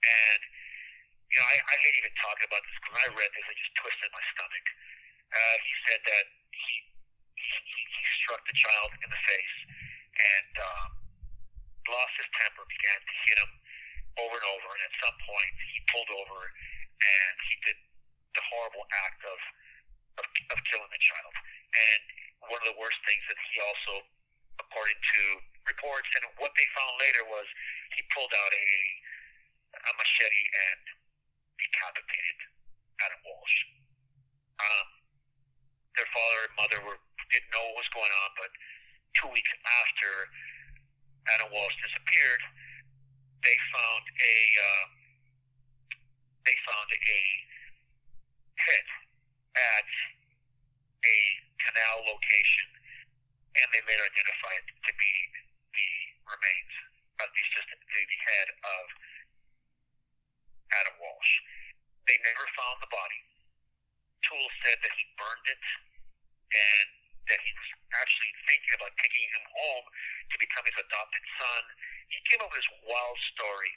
And, you know, I, I hate even talking about this because when I read this, I just twisted my stomach. Uh, he said that he, he, he struck the child in the face and um, lost his temper, began to hit him over and over. And at some point, he pulled over and he did the horrible act of, of, of killing the child. And one of the worst things that he also, according to reports, and what they found later was he pulled out a, a machete and decapitated Adam Walsh. Um, their father and mother were didn't know what was going on, but two weeks after Adam Walsh disappeared, they found a uh, they found a hit at a canal location, and they later identified to be the remains, at least just the, the head of Adam Walsh. They never found the body. Toole said that he burned it and that he was actually thinking about taking him home to become his adopted son. He came up with this wild story.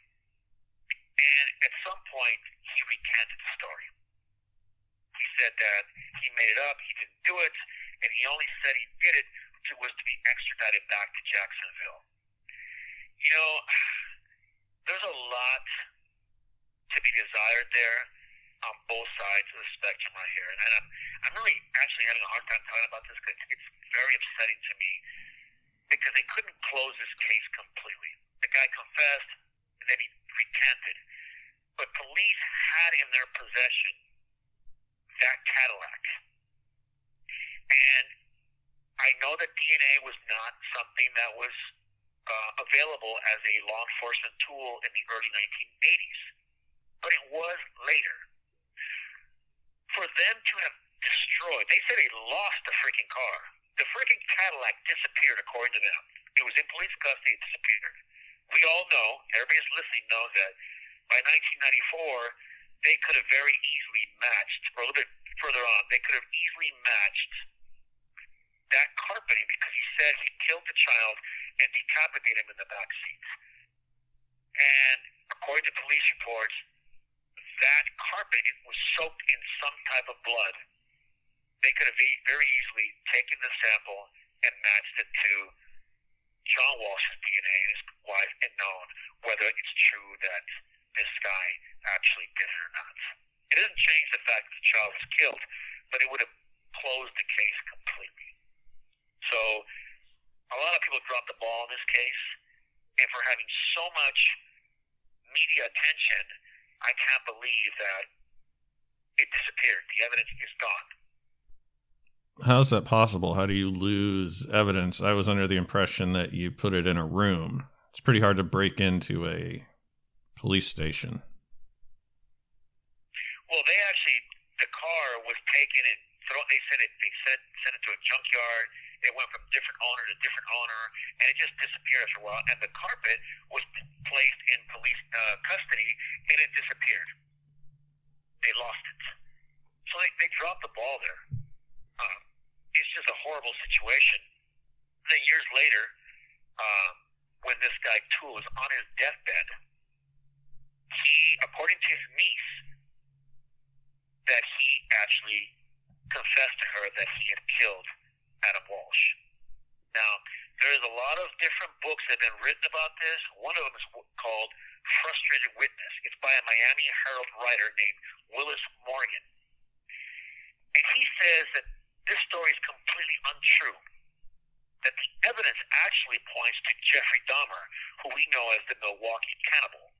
And at some point, he recanted the story. He said that he made it up, he didn't do it, and he only said he did it to, was to be extradited back to Jacksonville. You know, [sighs] there's a lot to be desired there on both sides of the spectrum right here. And I'm, I'm really actually having a hard time talking about this because it's very upsetting to me because they couldn't close this case completely. The guy confessed and then he recanted. But police had in their possession that Cadillac. And I know that DNA was not something that was uh, available as a law enforcement tool in the early 1980s, but it was later. For them to have destroyed, they said they lost the freaking car. The freaking Cadillac disappeared, according to them. It was in police custody, it disappeared. We all know, everybody who's listening knows that by 1994, they could have very easily matched, or a little bit further on, they could have easily matched that carpeting because he said he killed the child and decapitated him in the back seat. And according to police reports, that carpet was soaked in some type of blood. They could have very easily taken the sample and matched it to John Walsh's DNA and his wife and known whether it's true that this guy actually did it or not. It doesn't change the fact that the child was killed, but it would have closed the case completely. So a lot of people dropped the ball in this case, and for having so much media attention, I can't believe that it disappeared. The evidence is gone. How's that possible? How do you lose evidence? I was under the impression that you put it in a room. It's pretty hard to break into a police station. Well, they actually, the car was taken and thrown. They said it. They said sent it to a junkyard. It went from different owner to different owner, and it just disappeared after a while. And the carpet was placed in police uh, custody, and it disappeared. They lost it. So they, they dropped the ball there. Um, it's just a horrible situation. And then years later, um, when this guy Toole was on his deathbed, he, according to his niece, that he actually confessed to her that he had killed Adam Walsh. Now, there's a lot of different books that have been written about this. One of them is called Frustrated Witness. It's by a Miami Herald writer named Willis Morgan. And he says that this story is completely untrue. That the evidence actually points to Jeffrey Dahmer, who we know as the Milwaukee cannibal.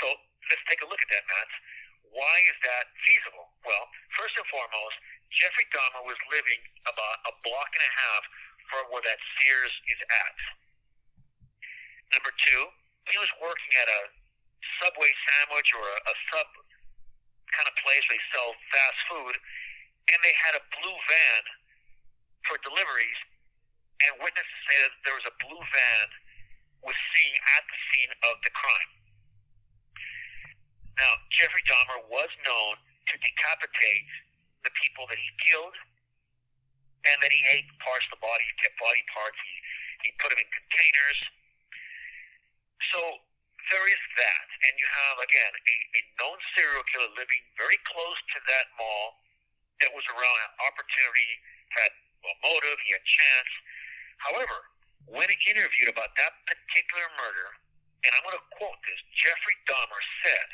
So let's take a look at that, Matt. Why is that feasible? Well, first and foremost, Jeffrey Dahmer was living about a block and a half from where that Sears is at. Number two, he was working at a Subway sandwich or a, a sub kind of place where they sell fast food, and they had a blue van for deliveries, and witnesses say that there was a blue van was seen at the scene of the crime. Now, Jeffrey Dahmer was known to decapitate the people that he killed, and that he ate parts of the body, he kept body parts, he, he put them in containers. So there is that. And you have, again, a, a known serial killer living very close to that mall that was around an opportunity, had a motive, he had chance. However, when interviewed about that particular murder, and I'm going to quote this, Jeffrey Dahmer said,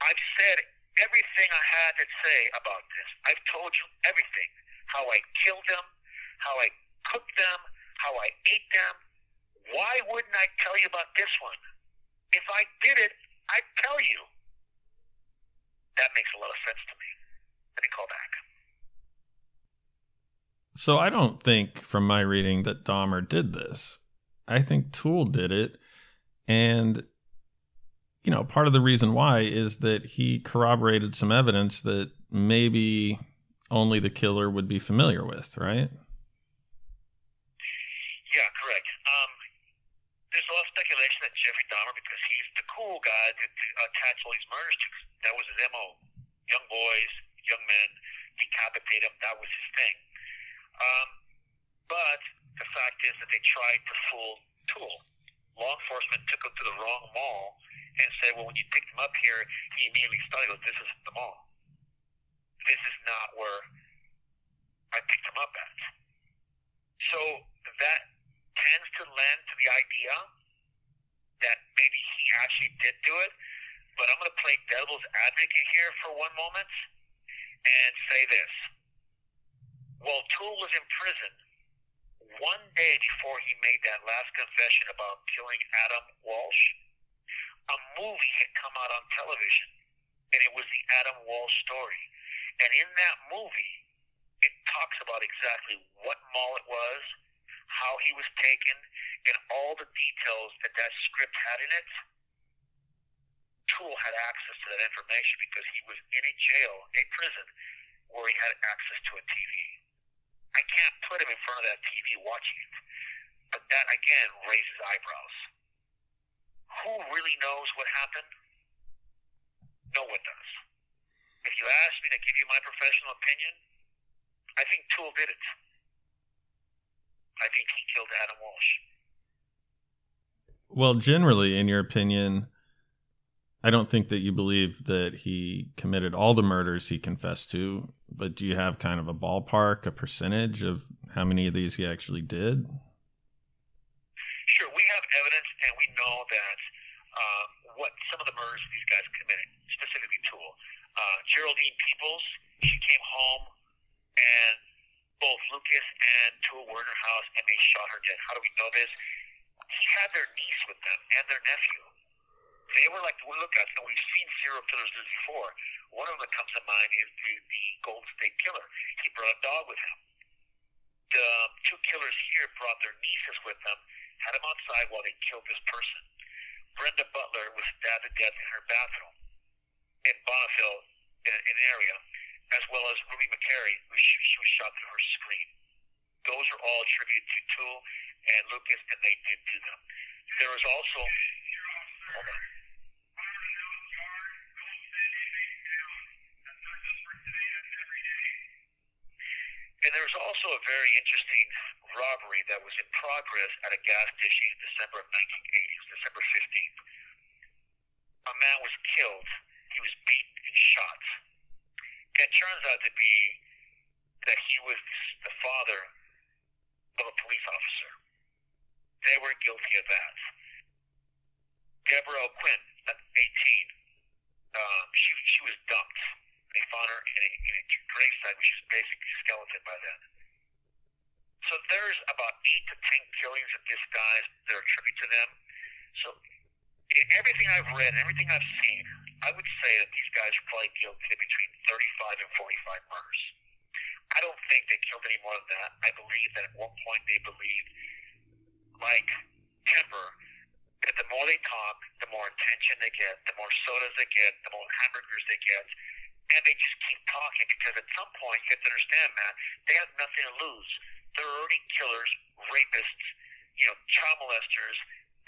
I've said everything I had to say about this. I've told you everything. How I killed them, how I cooked them, how I ate them. Why wouldn't I tell you about this one? If I did it, I'd tell you. That makes a lot of sense to me. Let me call back. So I don't think from my reading that Dahmer did this. I think Toole did it. And, you know, part of the reason why is that he corroborated some evidence that maybe only the killer would be familiar with, right? Yeah, correct. Um, there's a lot of speculation that Jeffrey Dahmer, because he's the cool guy that to attach all these murders to, that was his MO. Young boys, young men, decapitate them, that was his thing. Um, but the fact is that they tried to fool Toole. Law enforcement took him to the wrong mall and said, well, when you picked him up here, he immediately started, this isn't the mall. This is not where I picked him up at. So that tends to lend to the idea that maybe he actually did do it. But I'm going to play devil's advocate here for one moment and say this. While Toole was in prison, one day before he made that last confession about killing Adam Walsh, a movie had come out on television, and it was the Adam Walsh story. And in that movie, it talks about exactly what mall it was, how he was taken, and all the details that that script had in it. Toole had access to that information because he was in a jail, a prison, where he had access to a TV. I can't put him in front of that TV watching it. But that, again, raises eyebrows. Who really knows what happened? No one does. If you ask me to give you my professional opinion, I think Toole did it. I think he killed Adam Walsh. Well, generally, in your opinion, I don't think that you believe that he committed all the murders he confessed to, but do you have kind of a ballpark, a percentage of how many of these he actually did? Sure, we have evidence, and we know that uh, what some of the murders these guys committed, specifically Toole. Uh, Geraldine Peoples, she came home, and both Lucas and Toole were in her house, and they shot her dead. How do we know this? He had their niece with them and their nephew. They were like the lookouts, and we've seen serial killers do this before. One of them that comes to mind is the, the Golden State Killer. He brought a dog with him. The two killers here brought their nieces with them, had them outside while they killed this person. Brenda Butler was stabbed to death in her bathroom in Bonneville, in, an area, as well as Ruby McCary, who she, she was shot through her screen. Those are all attributed to Toole and Lucas, and they did do them. There was also. Hold on. And there was also a very interesting robbery that was in progress at a gas station in December of 1980, December 15th. A man was killed. He was beaten and shot. And it turns out to be that he was the father of a police officer. They were guilty of that. Deborah O'Quinn, 18, um, she, she was dumped. They found her in a, in a gravesite, which is basically skeleton by then. So there's about eight to ten killings of this guys that are attributed to them. So in everything I've read, everything I've seen, I would say that these guys are probably guilty of between 35 and 45 murders. I don't think they killed any more than that. I believe that at one point they believed, like Timber, that the more they talk, the more attention they get, the more sodas they get, the more hamburgers they get, and they just keep talking because at some point you have to understand, Matt, they have nothing to lose. They're already killers, rapists, you know, child molesters.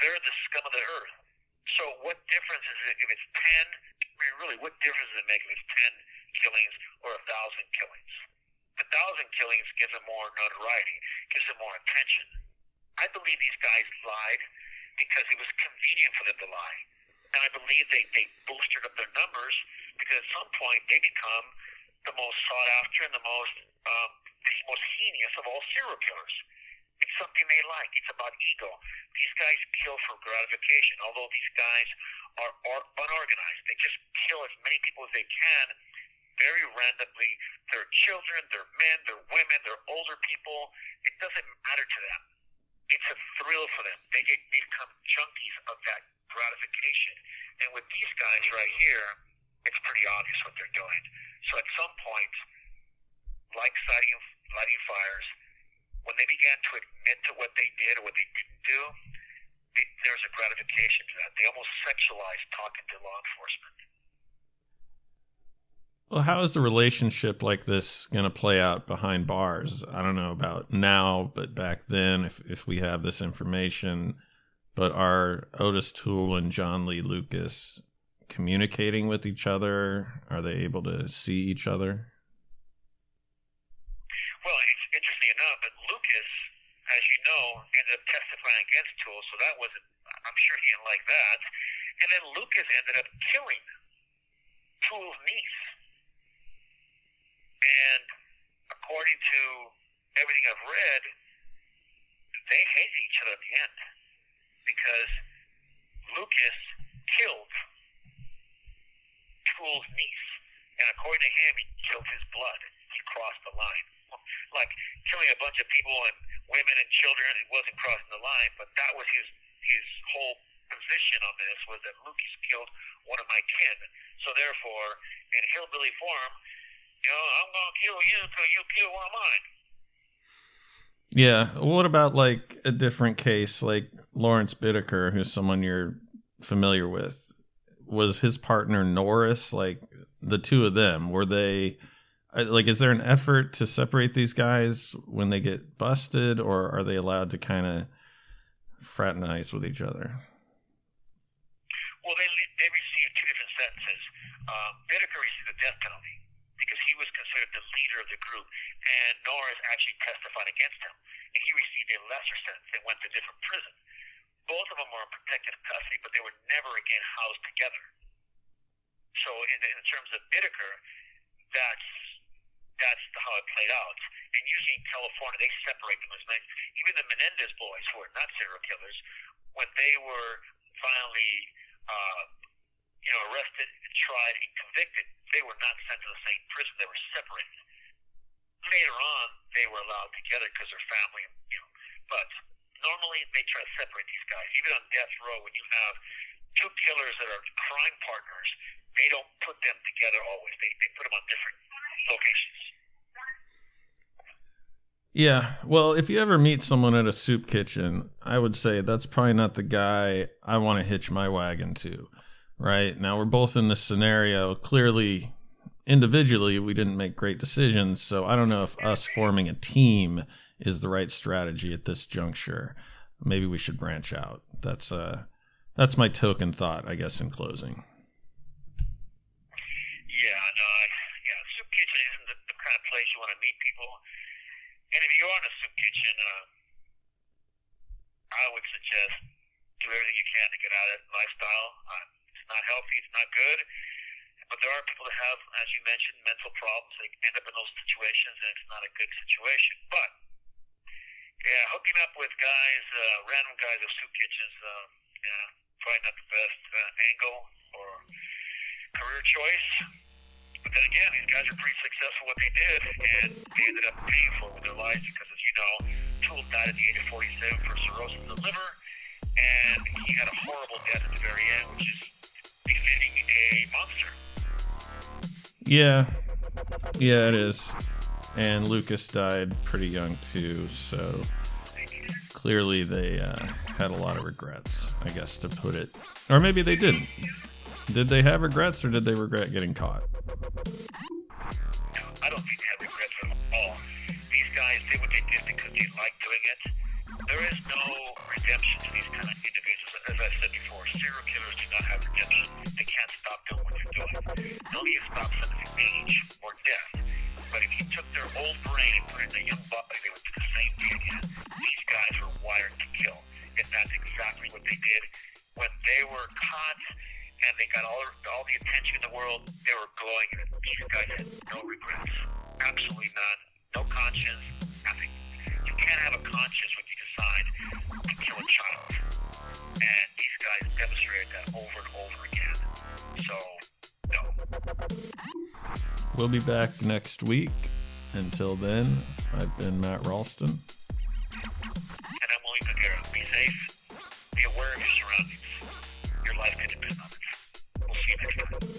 They're the scum of the earth. So what difference is it if it's ten? I mean, really, what difference does it make if it's ten killings or a thousand killings? The thousand killings gives them more notoriety, gives them more attention. I believe these guys lied because it was convenient for them to lie, and I believe they they boosted up their numbers because at some point they become the most sought after and the most um, the most heinous of all serial killers. It's something they like. It's about ego. These guys kill for gratification. Although these guys are, are unorganized, they just kill as many people as they can, very randomly. They're children, they're men, they're women, they're older people. It doesn't matter to them. It's a thrill for them. They get they become junkies of that gratification. And with these guys right here, it's pretty obvious what they're doing. So at some point, like lighting, lighting fires, when they began to admit to what they did or what they didn't do, it, there's a gratification to that. They almost sexualize talking to law enforcement. Well, how is the relationship like this going to play out behind bars? I don't know about now, but back then, if if we have this information, but are Otis Toole and John Lee Lucas communicating with each other? Are they able to see each other? Well, it's interesting enough, but Lucas, as you know, ended up testifying against Toole, so that wasn't, I'm sure he didn't like that. And then Lucas ended up killing Toole's niece. And according to everything I've read, they hated each other at the end because Lucas killed Toole's niece. And according to him, he killed his blood. He crossed the line like killing a bunch of people and women and children. It wasn't crossing the line, but that was his his whole position on this was that Lucas killed one of my kin. So therefore, in hillbilly form, you know, I'm gonna kill you you kill one of mine. Yeah. What about like a different case, like Lawrence Bittaker, who's someone you're familiar with? Was his partner Norris like the two of them? Were they like is there an effort to separate these guys when they get busted or are they allowed to kind of fraternize with each other? Well they, they received two different sentences. Uh, received the death penalty because he was considered the leader of the group and Norris actually testified against him and he received a lesser sentence and went to different prison. Both of them were in protective custody but they were never again housed together. So in, in terms of Bittaker that's that's how it played out. And usually in California, they separate them as many. Even the Menendez boys, who are not serial killers, when they were finally, uh, you know, arrested, tried, and convicted, they were not sent to the same prison. They were separated. Later on, they were allowed together because they're family, you know. But normally, they try to separate these guys. Even on death row, when you have two killers that are crime partners, they don't put them together always. They, they put them on different locations. Yeah. Well, if you ever meet someone at a soup kitchen, I would say that's probably not the guy I want to hitch my wagon to. Right? Now, we're both in this scenario. Clearly, individually, we didn't make great decisions. So I don't know if us forming a team is the right strategy at this juncture. Maybe we should branch out. That's uh that's my token thought, I guess, in closing. Yeah, no, yeah, soup kitchen isn't the, the kind of place you want to meet people. And if you are in a soup kitchen, uh, I would suggest do everything you can to get out of that lifestyle. Uh, it's not healthy, it's not good. But there are people that have, as you mentioned, mental problems. They end up in those situations, and it's not a good situation. But yeah, hooking up with guys, uh, random guys at soup kitchens, uh, yeah, probably not the best uh, angle or career choice. But then again, these guys are pretty successful what they did, and they ended up paying for it with their lives because, as you know, Toole died at the age of 47 for cirrhosis of the liver, and he had a horrible death at the very end, which is befitting a monster. Yeah, yeah, it is. And Lucas died pretty young too, so clearly they uh, had a lot of regrets, I guess, to put it. Or maybe they didn't. Did they have regrets or did they regret getting caught? I don't think they have regrets at all. These guys did what they did because they liked doing it. There is no redemption to these kind of individuals as I said before, serial killers do not have redemption. They can't stop doing what they're doing. They'll either stop something age or death. But if you took their old brain and put it in a young body, they would do the same thing again. These guys were wired to kill. And that's exactly what they did. When they were caught and they got all, all the attention in the world, they were glowing. These guys had no regrets. Absolutely none. No conscience. Nothing. You can't have a conscience when you decide to kill a child. And these guys demonstrated that over and over again. So, no. We'll be back next week. Until then, I've been Matt Ralston. And I'm William Noguera. Be safe. Be aware of your surroundings. Your life could depend on it. ハハハハ!